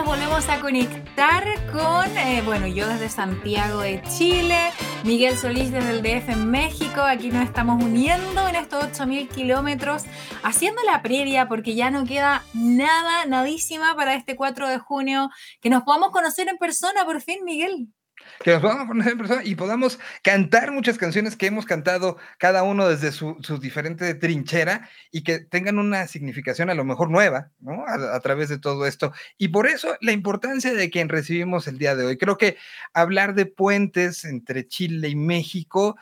nos volvemos a conectar con, eh, bueno, yo desde Santiago de Chile, Miguel Solís desde el DF en México, aquí nos estamos uniendo en estos 8.000 kilómetros, haciendo la previa porque ya no queda nada, nadísima para este 4 de junio, que nos podamos conocer en persona por fin, Miguel que nos podamos conocer en persona y podamos cantar muchas canciones que hemos cantado cada uno desde su, diferente trinchera y que tengan una significación a lo mejor nueva, ¿no? A, través de todo esto. Y por eso la importancia de quien recibimos el día de hoy. Creo que hablar de puentes entre Chile y México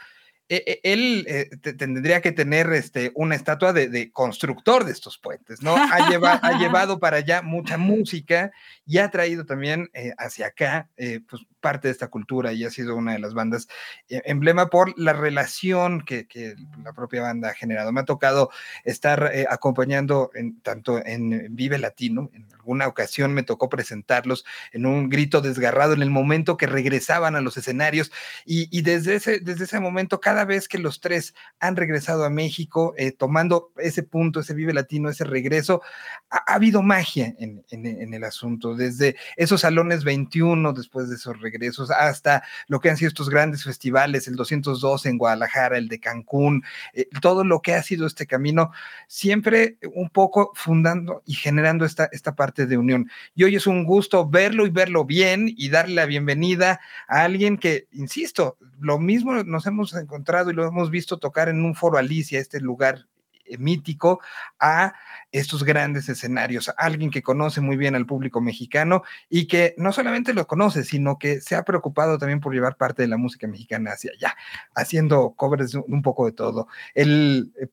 él eh, tendría que tener este, una estatua de, constructor de estos puentes, ¿no? Ha, ha, llevado para allá mucha música y ha traído también eh, hacia acá eh, pues, parte de esta cultura y ha sido una de las bandas emblema por la relación que, que, la propia banda ha generado. Me ha tocado estar acompañando en, tanto en Vive Latino, en alguna ocasión me tocó presentarlos en un grito desgarrado en el momento que regresaban a los escenarios y, y desde, ese, desde ese momento cada vez que los tres han regresado a México, eh, tomando ese punto, ese Vive Latino, ese regreso, ha, habido magia en, el asunto, desde esos salones 21, después de esos regresos, hasta lo que han sido estos grandes festivales, el 202 en Guadalajara, el de Cancún, eh, todo lo que ha sido este camino, siempre un poco fundando y generando esta, esta parte de unión. Y hoy es un gusto verlo y verlo bien y darle la bienvenida a alguien que, insisto, lo mismo nos hemos encontrado y lo hemos visto tocar en un foro Alicia, este lugar eh, mítico a estos grandes escenarios, alguien que conoce muy bien al público mexicano y que no solamente lo conoce, sino que se ha preocupado también por llevar parte de la música mexicana hacia allá, haciendo covers un poco de todo. El eh,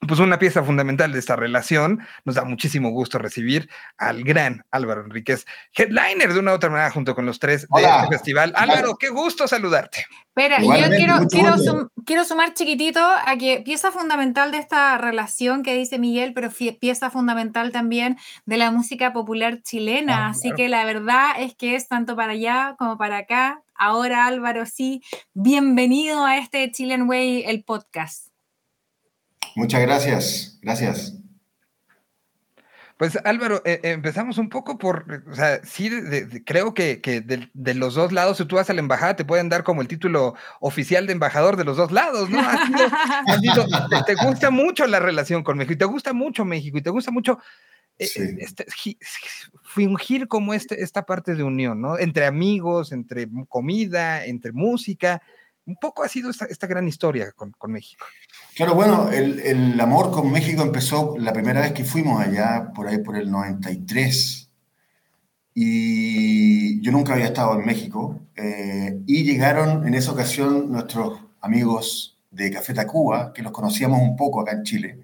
pues una pieza fundamental de esta relación. Nos da muchísimo gusto recibir al gran Álvaro Enríquez, headliner de una u otra manera junto con los tres de este festival. Álvaro, qué gusto saludarte. Espera, yo quiero, quiero, quiero, sumar chiquitito a que pieza fundamental de esta relación que dice Miguel, pero pieza fundamental también de la música popular chilena. Ah, Así que la verdad es que es tanto para allá como para acá. Ahora Álvaro, sí, bienvenido a este Chilean Way, el podcast. Muchas gracias, gracias. Pues Álvaro, eh, empezamos un poco por, o sea, sí, creo que, de, los dos lados, si tú vas a la embajada, te pueden dar como el título oficial de embajador de los dos lados, ¿no? te, gusta mucho la relación con México, y te gusta mucho México, y te gusta mucho eh, eh, este, fingir como este, esta parte de unión, ¿no? Entre amigos, entre comida, entre música. Un poco ha sido esta, gran historia con, con México. Claro, bueno, el, el, amor con México empezó la primera vez que fuimos allá, por ahí por el 93. Y yo nunca había estado en México. Eh, y llegaron en esa ocasión nuestros amigos de Café Tacuba, que los conocíamos un poco acá en Chile.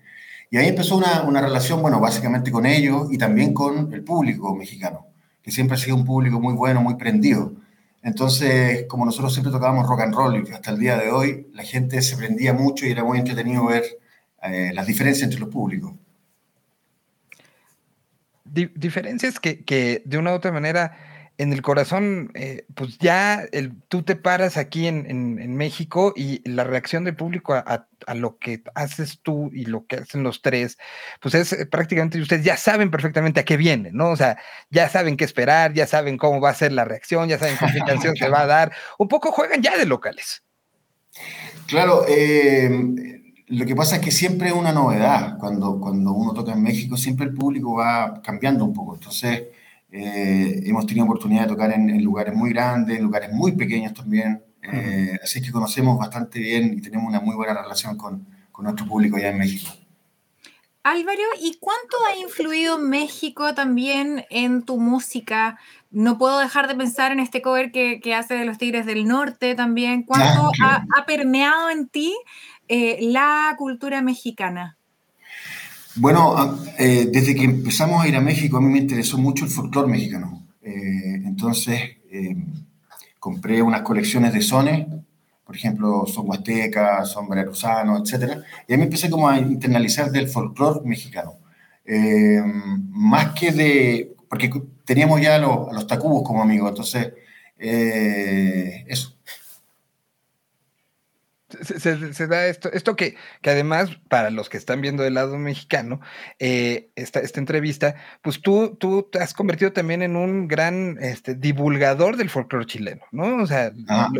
Y ahí empezó una, una relación, bueno, básicamente con ellos y también con el público mexicano, que siempre ha sido un público muy bueno, muy prendido. Entonces, como nosotros siempre tocábamos rock and roll y hasta el día de hoy la gente se prendía mucho y era muy entretenido ver eh, las diferencias entre los públicos. diferencias que, que, de una u otra manera en el corazón, eh, pues ya el, tú te paras aquí en, en, México y la reacción del público a, a, lo que haces tú y lo que hacen los tres, pues es eh, prácticamente, ustedes ya saben perfectamente a qué viene, ¿no? O sea, ya saben qué esperar, ya saben cómo va a ser la reacción, ya saben qué canción se va a dar. Un poco juegan ya de locales. Claro, eh, lo que pasa es que siempre es una novedad. Cuando, cuando uno toca en México, siempre el público va cambiando un poco. Entonces, eh, hemos tenido oportunidad de tocar en, lugares muy grandes, en lugares muy pequeños también. Eh, así que conocemos bastante bien y tenemos una muy buena relación con, con nuestro público allá en México. Álvaro, ¿y cuánto ha influido México también en tu música? No puedo dejar de pensar en este cover que, que hace de los Tigres del Norte también. ¿Cuánto ha, ha, permeado en ti eh, la cultura mexicana? Bueno, eh, desde que empezamos a ir a México, a mí me interesó mucho el folclore mexicano. Eh, entonces, eh, compré unas colecciones de sones, por ejemplo, son huasteca, son veracruzanos, etc. Y ahí me empecé como a internalizar del folclore mexicano. más que de... porque teníamos ya los, a los tacubos como amigos, entonces, eso. Se, da esto, esto que, que además, para los que están viendo del lado mexicano, eh, esta, esta entrevista, pues tú, tú te has convertido también en un gran este, divulgador del folclore chileno, ¿no? O sea,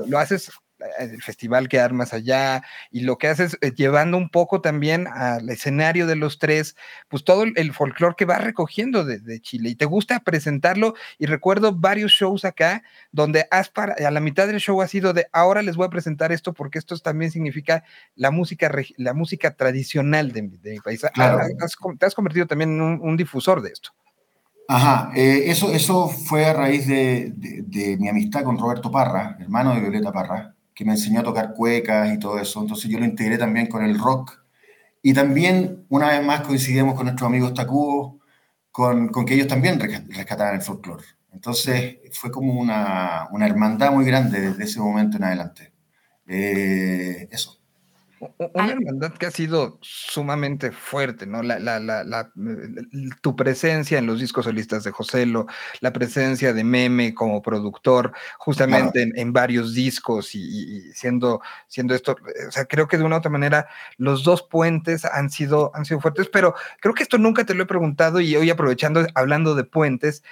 lo, haces el festival que armas allá y lo que haces eh, llevando un poco también al escenario de los tres, pues todo el, folclore que va recogiendo de, Chile y te gusta presentarlo y recuerdo varios shows acá donde has para, a la mitad del show ha sido de ahora les voy a presentar esto porque esto también significa la música, la música tradicional de, mi país. te has convertido también en un, difusor de esto. Ajá, eh, eso, eso fue a raíz de, de, mi amistad con Roberto Parra, hermano de Violeta Parra, que me enseñó a tocar cuecas y todo eso. Entonces yo lo integré también con el rock. Y también, una vez más, coincidimos con nuestros amigos Tacubo, con, con que ellos también rescataban el folclore. Entonces fue como una, una, hermandad muy grande desde ese momento en adelante. Eh, eso. Una hermandad que ha sido sumamente fuerte, ¿no? La, la, la, tu presencia en los discos solistas de Joselo, la presencia de Meme como productor, justamente en, varios discos y, siendo, siendo esto, o sea, creo que de una u otra manera los dos puentes han sido, han sido fuertes, pero creo que esto nunca te lo he preguntado y hoy aprovechando, hablando de puentes,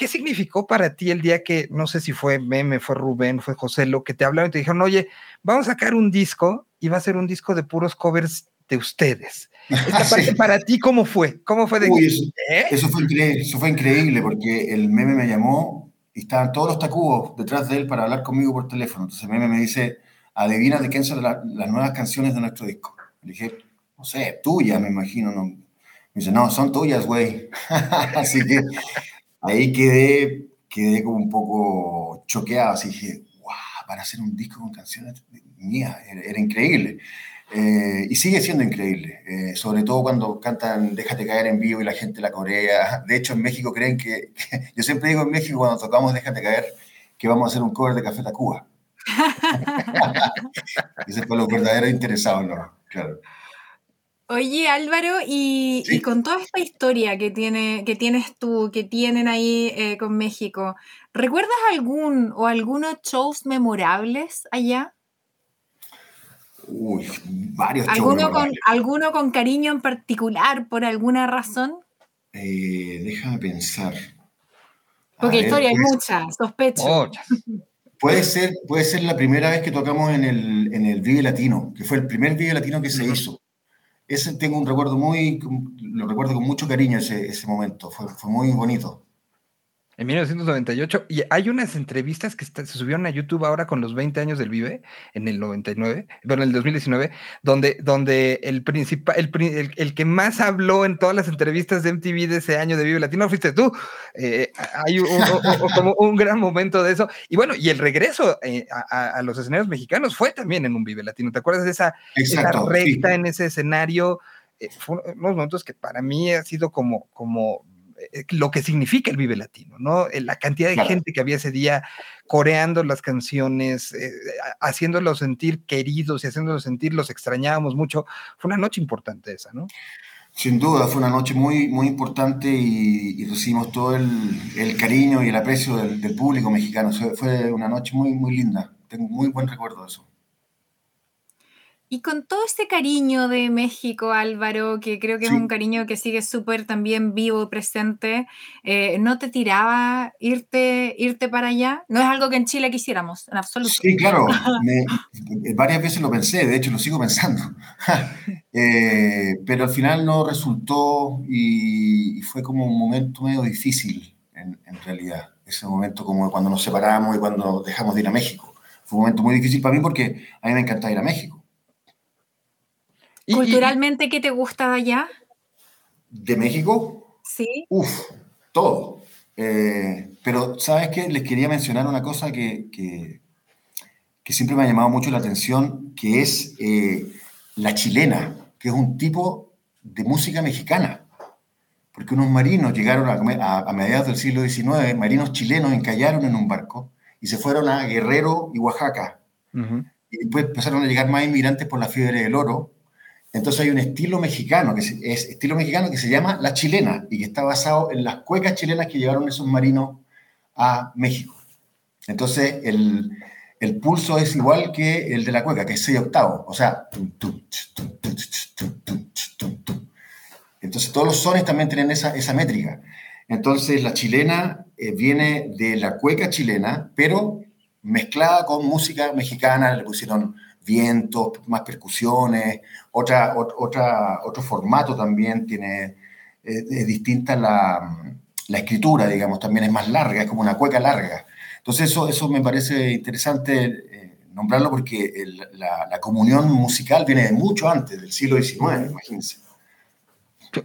¿Qué significó para ti el día que, no sé si fue Meme, fue Rubén, fue José, lo que te hablaron y te dijeron, oye, vamos a sacar un disco y va a ser un disco de puros covers de ustedes? Esta parte para ti, ¿cómo fue? ¿Cómo fue de ¿Eh? eso, fue increíble, eso fue increíble porque el Meme me llamó y estaban todos los tacubos detrás de él para hablar conmigo por teléfono. Entonces el Meme me dice, adivina de quién son las nuevas canciones de nuestro disco. Le dije, no sé, tuyas, me imagino. No. Me dice, no, son tuyas, güey. Así que ahí quedé, quedé como un poco choqueado, así dije, wow, para hacer un disco con canciones mías, era, increíble. Eh, y sigue siendo increíble, eh, sobre todo cuando cantan Déjate caer en vivo y la gente la corea. De hecho, en México creen que, yo siempre digo en México cuando tocamos Déjate caer, que vamos a hacer un cover de Café Tacuba. Ese fue lo verdadero interesado, ¿no? Claro. Oye Álvaro, y, con toda esta historia que, tiene, que tienes tú, que tienen ahí eh, con México, ¿recuerdas algún o algunos shows memorables allá? Uy, varios ¿Alguno Con, ¿Alguno con cariño en particular por alguna razón? Eh, déjame pensar. Porque historia hay muchas, sospecho. Puede ser, puede ser la primera vez que tocamos en el, en el Vive Latino, que fue el primer Vive Latino que se hizo ese tengo un recuerdo muy, lo recuerdo con mucho cariño ese, ese momento, fue, fue muy bonito en 1998. Y hay unas entrevistas que se subieron a YouTube ahora con los 20 años del Vive, en el 99, bueno, en el 2019, donde, donde el principal, el, el, que más habló en todas las entrevistas de MTV de ese año de Vive Latino fuiste tú. Eh, hay un, como un gran momento de eso. Y bueno, y el regreso eh, a, los escenarios mexicanos fue también en un Vive Latino. ¿Te acuerdas de esa, recta en ese escenario? Eh, fue unos momentos que para mí ha sido como, como lo que significa el Vive Latino, ¿no? Eh, la cantidad de gente que había ese día coreando las canciones, eh, haciéndolos sentir queridos y haciéndolos sentir, los extrañábamos mucho. Fue una noche importante esa, ¿no? Sin duda, fue una noche muy, muy importante y, recibimos todo el, cariño y el aprecio del, público mexicano. Fue una noche muy, muy linda. Tengo muy buen recuerdo de eso. Y con todo este cariño de México, Álvaro, que creo que es un cariño que sigue súper también vivo y presente, eh, ¿no te tiraba irte, irte para allá? No es algo que en Chile quisiéramos, en absoluto. Sí, claro. Eh, varias veces lo pensé, de hecho lo sigo pensando. Eh, pero al final no resultó y, fue como un momento medio difícil, en, en realidad. Ese momento como cuando nos separamos y cuando dejamos de ir a México. Fue un momento muy difícil para mí porque a mí me encanta ir a México ¿Culturalmente qué te gusta de allá? ¿De México? Sí. Uf, todo. Eh, pero, ¿sabes qué? Les quería mencionar una cosa que, que, siempre me ha llamado mucho la atención, que es eh, la chilena, que es un tipo de música mexicana. Porque unos marinos llegaron a, a, mediados del siglo XIX, marinos chilenos encallaron en un barco y se fueron a Guerrero y Oaxaca. Y después empezaron a llegar más inmigrantes por la fiebre del oro entonces hay un estilo mexicano, que es, estilo mexicano que se llama la chilena y que está basado en las cuecas chilenas que llevaron esos marinos a México. Entonces el, el pulso es igual que el de la cueca, que es 6 octavos. O sea, entonces todos los sones también tienen esa, esa métrica. Entonces la chilena eh, viene de la cueca chilena, pero mezclada con música mexicana, le pusieron vientos, más percusiones, otra, otra, otro formato también tiene, eh, es distinta la, la, escritura, digamos, también es más larga, es como una cueca larga. Entonces eso, eso me parece interesante eh, nombrarlo porque la, la, comunión musical viene de mucho antes, del siglo XIX, imagínense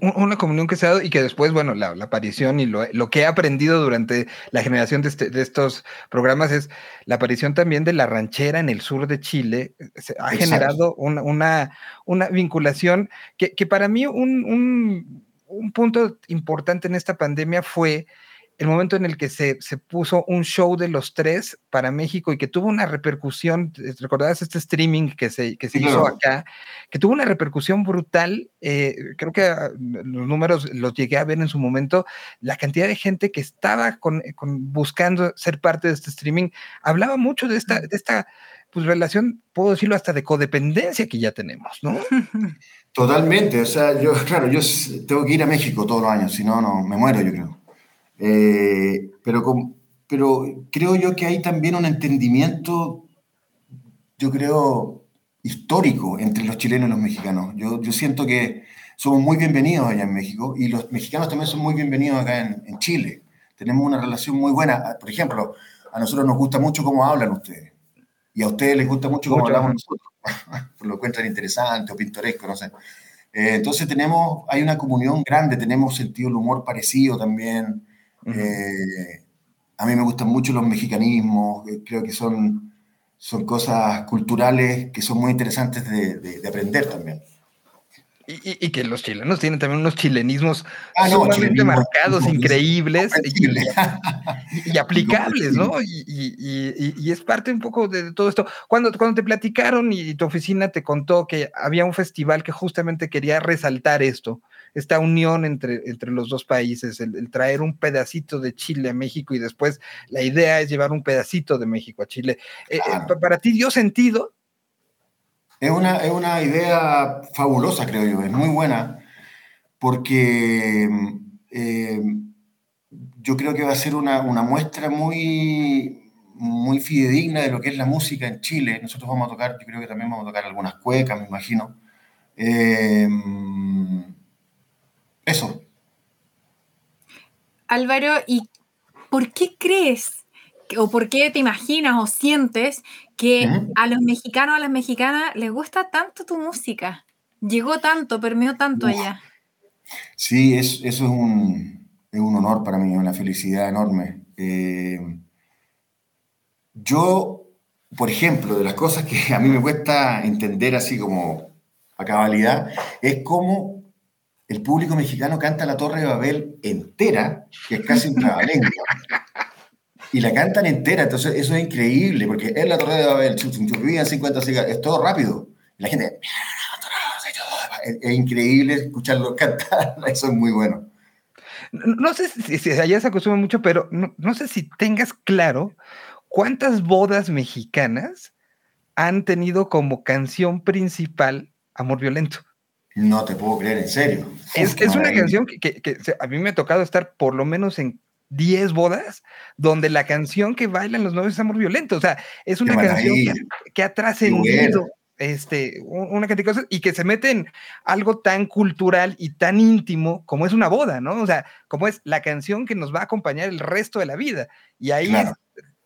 una comunión que se ha dado y que después, bueno, la, aparición y lo, lo, que he aprendido durante la generación de, este, de, estos programas es la aparición también de la ranchera en el sur de Chile. Se ha generado una, una, una, vinculación que, que para mí un, un, un, punto importante en esta pandemia fue el momento en el que se, se, puso un show de los tres para México y que tuvo una repercusión, eh, ¿recordabas este streaming que se, que se hizo acá? Que tuvo una repercusión brutal, eh, creo que ah, los números los llegué a ver en su momento, la cantidad de gente que estaba con, eh, con buscando ser parte de este streaming, hablaba mucho de esta, de esta pues, relación, puedo decirlo, hasta de codependencia que ya tenemos, ¿no? Totalmente, o sea, yo, claro, yo tengo que ir a México todos los años, si no, no, me muero, yo creo. Eh, pero, pero creo yo que hay también un entendimiento, yo creo, histórico entre los chilenos y los mexicanos. Yo, yo siento que somos muy bienvenidos allá en México y los mexicanos también son muy bienvenidos acá en, en Chile. Tenemos una relación muy buena. Por ejemplo, a nosotros nos gusta mucho cómo hablan ustedes y a ustedes les gusta mucho cómo hablamos nosotros. lo encuentran interesante o pintoresco, no sé. Eh, entonces tenemos, hay una comunión grande, tenemos sentido del humor parecido también. Eh, a mí me gustan mucho los mexicanismos, eh, creo que son, son cosas culturales que son muy interesantes de, de, aprender también. Y, y, que los chilenos tienen también unos chilenismos ah, no, sumamente marcados, increíbles y, y, aplicables, ¿no? Y, es parte un poco de, todo esto. Cuando, cuando te platicaron y tu oficina te contó que había un festival que justamente quería resaltar esto, esta unión entre, entre los dos países, el, traer un pedacito de Chile a México y después la idea es llevar un pedacito de México a Chile. Eh, eh, ¿Para ti dio sentido? Es una, es una idea fabulosa, creo yo, es muy buena, porque eh, yo creo que va a ser una, una, muestra muy, muy fidedigna de lo que es la música en Chile. Nosotros vamos a tocar, yo creo que también vamos a tocar algunas cuecas, me imagino. Eh, eso. Álvaro, ¿y por qué crees o por qué te imaginas o sientes que a los mexicanos, a las mexicanas les gusta tanto tu música? Llegó tanto, permeó tanto allá. Sí, es, eso es un, es un, honor para mí, una felicidad enorme. Eh, yo, por ejemplo, de las cosas que a mí me cuesta entender así como a cabalidad, es cómo el público mexicano canta la Torre de Babel entera, que es casi un trabalengua, y la cantan entera, entonces eso es increíble, porque es la Torre de Babel, vivían 50 cigarros, es todo rápido. Y la gente, es, es increíble escucharlo cantar, eso es muy bueno. No sé si, allá se acostumbra mucho, pero no, no sé si tengas claro cuántas bodas mexicanas han tenido como canción principal Amor Violento. No te puedo creer, en serio. Es, es una canción que, a mí me ha tocado estar por lo menos en 10 bodas donde la canción que bailan los novios es amor violento. O sea, es una canción que, ha trascendido este, una cantidad de cosas y que se mete en algo tan cultural y tan íntimo como es una boda, ¿no? O sea, como es la canción que nos va a acompañar el resto de la vida. Y ahí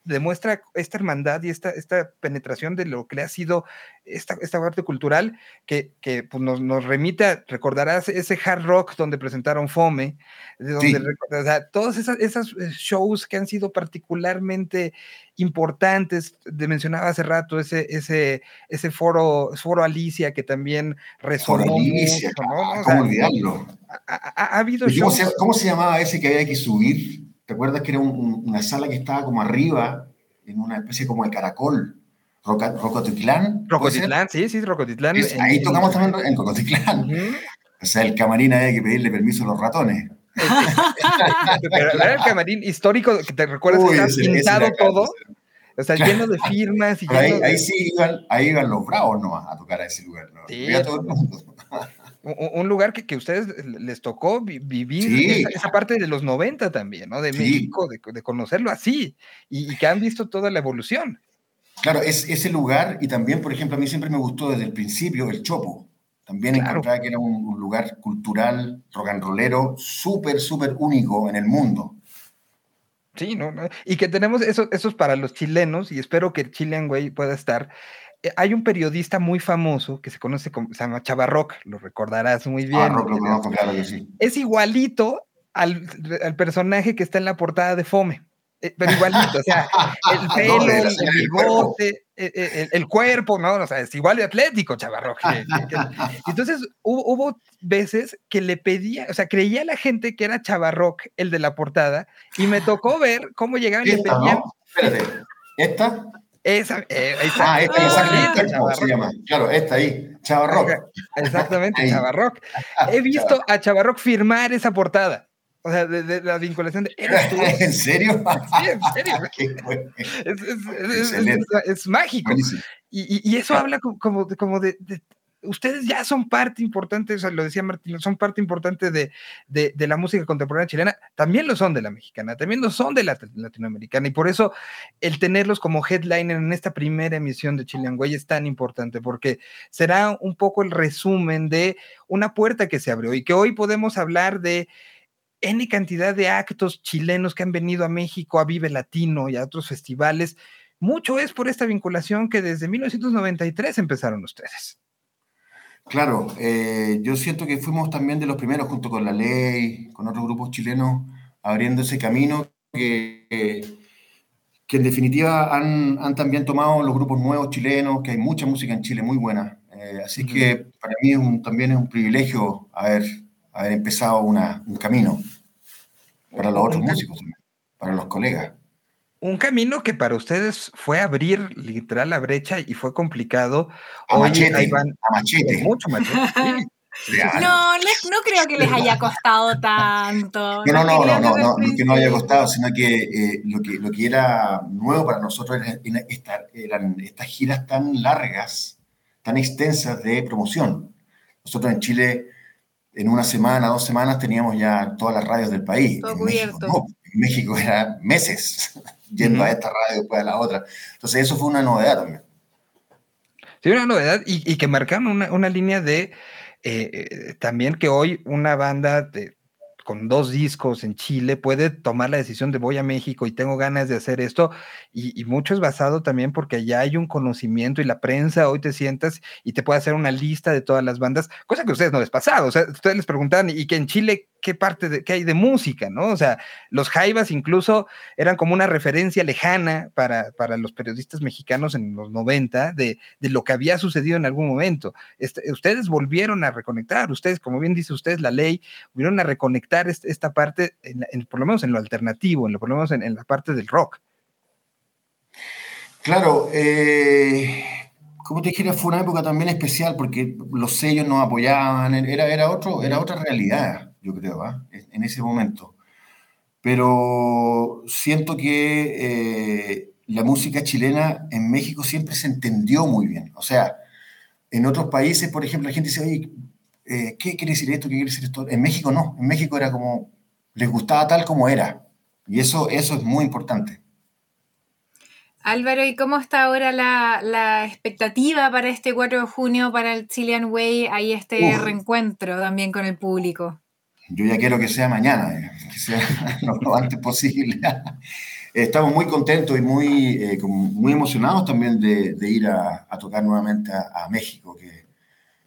demuestra esta hermandad y esta, esta penetración de lo que le ha sido esta, esta parte cultural que, que pues nos, nos, remite recordarás ese hard rock donde presentaron Fome, donde, o sea, todos esos esas eh, shows que han sido particularmente importantes, de mencionaba hace rato ese, ese, ese foro, foro Alicia que también resonó Alicia, ¿no? ¿Cómo olvidarlo? Ha, habido ¿Cómo se, ¿Cómo se llamaba ese que había que subir? ¿Te acuerdas que era una sala que estaba como arriba, en una especie como de caracol? Rocotitlán. Rocotitlán, sí, sí, Rocotitlán. ahí tocamos también en Rocotitlán. O sea, el camarín había que pedirle permiso a los ratones. Pero era el camarín histórico, que te recuerdas que estaba pintado todo. O sea, lleno de firmas. Y ahí, sí iban, ahí iban los bravos nomás a tocar a ese lugar. ¿no? Sí, un lugar que, que, a ustedes les tocó vivir esa, parte de los 90 también, ¿no? De México, de, de, conocerlo así y, que han visto toda la evolución. Claro, es ese lugar y también, por ejemplo, a mí siempre me gustó desde el principio el Chopo. También encontraba que era un, lugar cultural, rock and rollero, súper, súper único en el mundo. Sí, ¿no? Y que tenemos eso, esos para los chilenos, y espero que el Chilean Way pueda estar. Eh, hay un periodista muy famoso que se conoce como, se llama Chavarroc, lo recordarás muy bien. lo conozco, claro que sí. Es igualito al, al personaje que está en la portada de Fome. Eh, pero igualito, o sea, el pelo, el, bigote, eh, el, cuerpo, ¿no? O sea, es igual de atlético, chavarro. Entonces, hubo, veces que le pedía, o sea, creía la gente que era chavarroc el de la portada, y me tocó ver cómo llegaban y le pedían. Espérate, ¿esta? Esa, Ah, esta, esa, esta, se llama. Claro, esta ahí, Chavarroc. Exactamente, Chavarroc. He visto a Chavarroc firmar esa portada. O sea, de, la vinculación de. ¿En serio? Sí, en serio. es, mágico. Y, y, eso habla como, como de, Ustedes ya son parte importante, o sea, lo decía Martín, son parte importante de, de, la música contemporánea chilena, también lo son de la mexicana, también lo son de la latinoamericana, y por eso el tenerlos como headliner en esta primera emisión de Chilean Way es tan importante, porque será un poco el resumen de una puerta que se abrió y que hoy podemos hablar de N cantidad de actos chilenos que han venido a México, a Vive Latino y a otros festivales. Mucho es por esta vinculación que desde 1993 empezaron ustedes. Claro, eh, yo siento que fuimos también de los primeros, junto con La Ley, con otros grupos chilenos, abriendo ese camino que, que en definitiva han, también tomado los grupos nuevos chilenos, que hay mucha música en Chile muy buena. Eh, así que para mí también es un privilegio haber haber empezado una, un camino para los otros músicos, para los colegas. Un camino que para ustedes fue abrir literal la brecha y fue complicado. A machete, a machete. Mucho machete. No, no creo que les haya costado tanto. No, no, no, no, no, que no haya costado, sino que, eh, lo que lo que era nuevo para nosotros eran estas giras tan largas, tan extensas de promoción. Nosotros en Chile en una semana, dos semanas teníamos ya todas las radios del país. Todo en México, no, en México era meses yendo a esta radio después a la otra. Entonces eso fue una novedad también. Sí, una novedad y, que marcaron una, línea de eh, eh, también que hoy una banda de con dos discos en Chile puede tomar la decisión de voy a México y tengo ganas de hacer esto y, mucho es basado también porque allá hay un conocimiento y la prensa hoy te sientas y te puede hacer una lista de todas las bandas, cosa que a ustedes no les pasado, o sea, ustedes les preguntan y que en Chile qué parte de, qué hay de música, ¿no? O sea, los Jaivas incluso eran como una referencia lejana para, para los periodistas mexicanos en los 90 de, de, lo que había sucedido en algún momento. Este, ustedes volvieron a reconectar, ustedes, como bien dice usted, la ley, volvieron a reconectar esta parte, por lo menos en lo alternativo, en lo, por lo menos en, la parte del rock. Claro, eh, como te dije, fue una época también especial porque los sellos nos apoyaban, era, era, otro, era otra realidad yo creo, ¿ah? en ese momento. Pero siento que eh, la música chilena en México siempre se entendió muy bien. O sea, en otros países, por ejemplo, la gente dice, oye, eh, ¿qué quiere decir esto? ¿Qué quiere decir esto? En México no. En México era como, les gustaba tal como era. Y eso, eso es muy importante. Álvaro, ¿y cómo está ahora la, expectativa para este 4 de junio, para el Chilean Way, ahí este reencuentro también con el público? Yo ya quiero que sea mañana, eh, que sea lo antes posible. Estamos muy contentos y muy, eh, muy emocionados también de, ir a, tocar nuevamente a, México, que,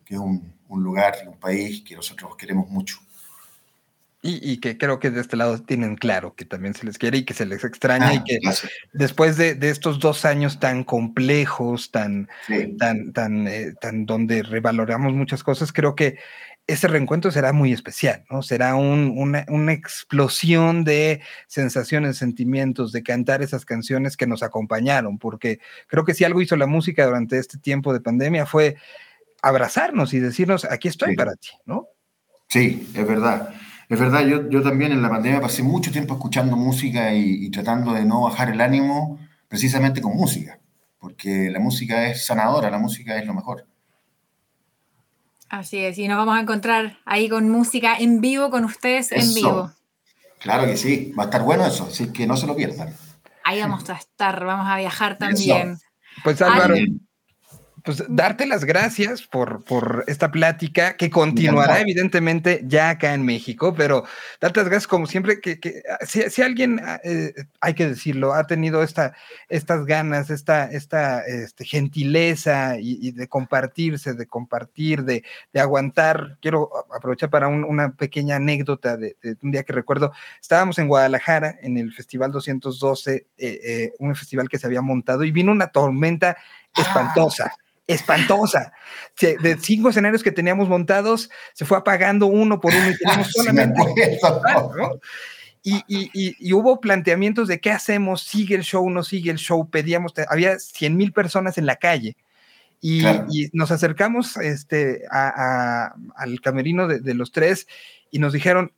es un, lugar, un país que nosotros queremos mucho. Y, que creo que de este lado tienen claro que también se les quiere y que se les extraña y ah, que después de, estos dos años tan complejos, tan, tan, tan, eh, tan donde revaloramos muchas cosas, creo que ese reencuentro será muy especial, ¿no? Será una, explosión de sensaciones, sentimientos, de cantar esas canciones que nos acompañaron, porque creo que si algo hizo la música durante este tiempo de pandemia fue abrazarnos y decirnos, aquí estoy para ti, ¿no? Sí, es verdad. Es verdad, yo, yo también en la pandemia pasé mucho tiempo escuchando música y, tratando de no bajar el ánimo, precisamente con música, porque la música es sanadora, la música es lo mejor. Así es, y nos vamos a encontrar ahí con música en vivo, con ustedes en vivo. Claro que sí, va a estar bueno eso, así que no se lo pierdan. Ahí vamos a estar, vamos a viajar también. Pues Álvaro, pues darte las gracias por, por esta plática que continuará evidentemente ya acá en México, pero darte las gracias como siempre que, que ah, si, alguien, ah, eh, hay que decirlo, ha tenido esta, estas ganas, esta, esta este, gentileza y, de compartirse, de compartir, de, de aguantar, quiero aprovechar para una pequeña anécdota de, un día que recuerdo, estábamos en Guadalajara en el Festival 212, eh, eh, un festival que se había montado y vino una tormenta espantosa espantosa. De cinco escenarios que teníamos montados, se fue apagando uno por uno y teníamos solamente. y, hubo planteamientos de qué hacemos, sigue el show, no sigue el show, pedíamos, había 100 mil personas en la calle. Y, nos acercamos este, al camerino de, de, los tres y nos dijeron,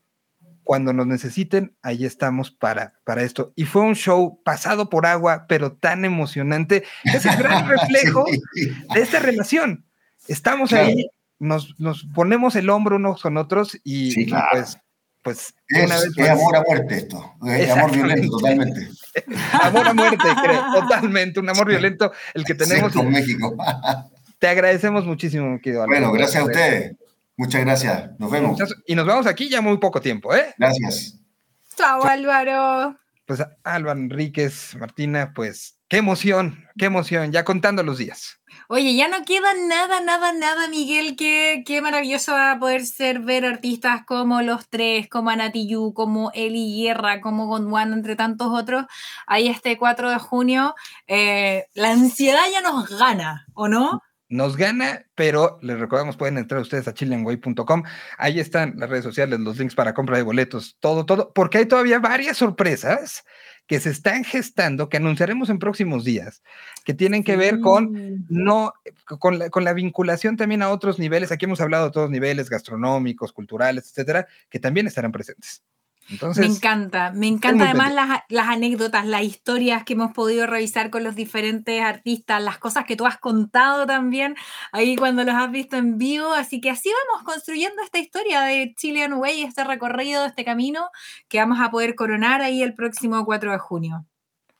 cuando nos necesiten, ahí estamos para, para esto. Y fue un show pasado por agua, pero tan emocionante. Es el gran reflejo de esta relación. Estamos ahí, nos, nos, ponemos el hombro unos con otros y, pues, pues es, una vez amor a muerte esto, es amor violento totalmente. amor a muerte, creo, totalmente, un amor violento el que tenemos. en México. Te agradecemos muchísimo, querido Bueno, gracias a ustedes. Muchas gracias. Nos vemos. Y nos vemos aquí ya muy poco tiempo, ¿eh? Gracias. Chao, Álvaro. Pues Álvaro Enríquez, Martina, pues qué emoción, qué emoción, ya contando los días. Oye, ya no queda nada, nada, nada, Miguel. Qué, qué maravilloso va a poder ser ver artistas como Los Tres, como Anatiyu, como Eli Guerra, como Gondwana, entre tantos otros. Ahí este 4 de junio. Eh, la ansiedad ya nos gana, ¿o no? Nos gana, pero les recordamos, pueden entrar ustedes a chilenway.com. Ahí están las redes sociales, los links para compra de boletos, todo, todo, porque hay todavía varias sorpresas que se están gestando, que anunciaremos en próximos días, que tienen que ver con no con la, con la vinculación también a otros niveles. Aquí hemos hablado de todos niveles gastronómicos, culturales, etcétera, que también estarán presentes me encanta, me encanta además las, anécdotas, las historias que hemos podido revisar con los diferentes artistas, las cosas que tú has contado también ahí cuando los has visto en vivo. Así que así vamos construyendo esta historia de Chilean Way, este recorrido, este camino que vamos a poder coronar ahí el próximo 4 de junio.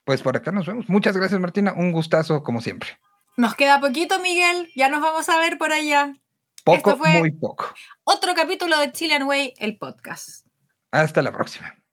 Pues por acá nos vemos. Muchas gracias, Martina. Un gustazo como siempre. Nos queda poquito, Miguel. Ya nos vamos a ver por allá. Poco, muy poco. Otro capítulo de Chilean Way, el podcast. Hasta la próxima.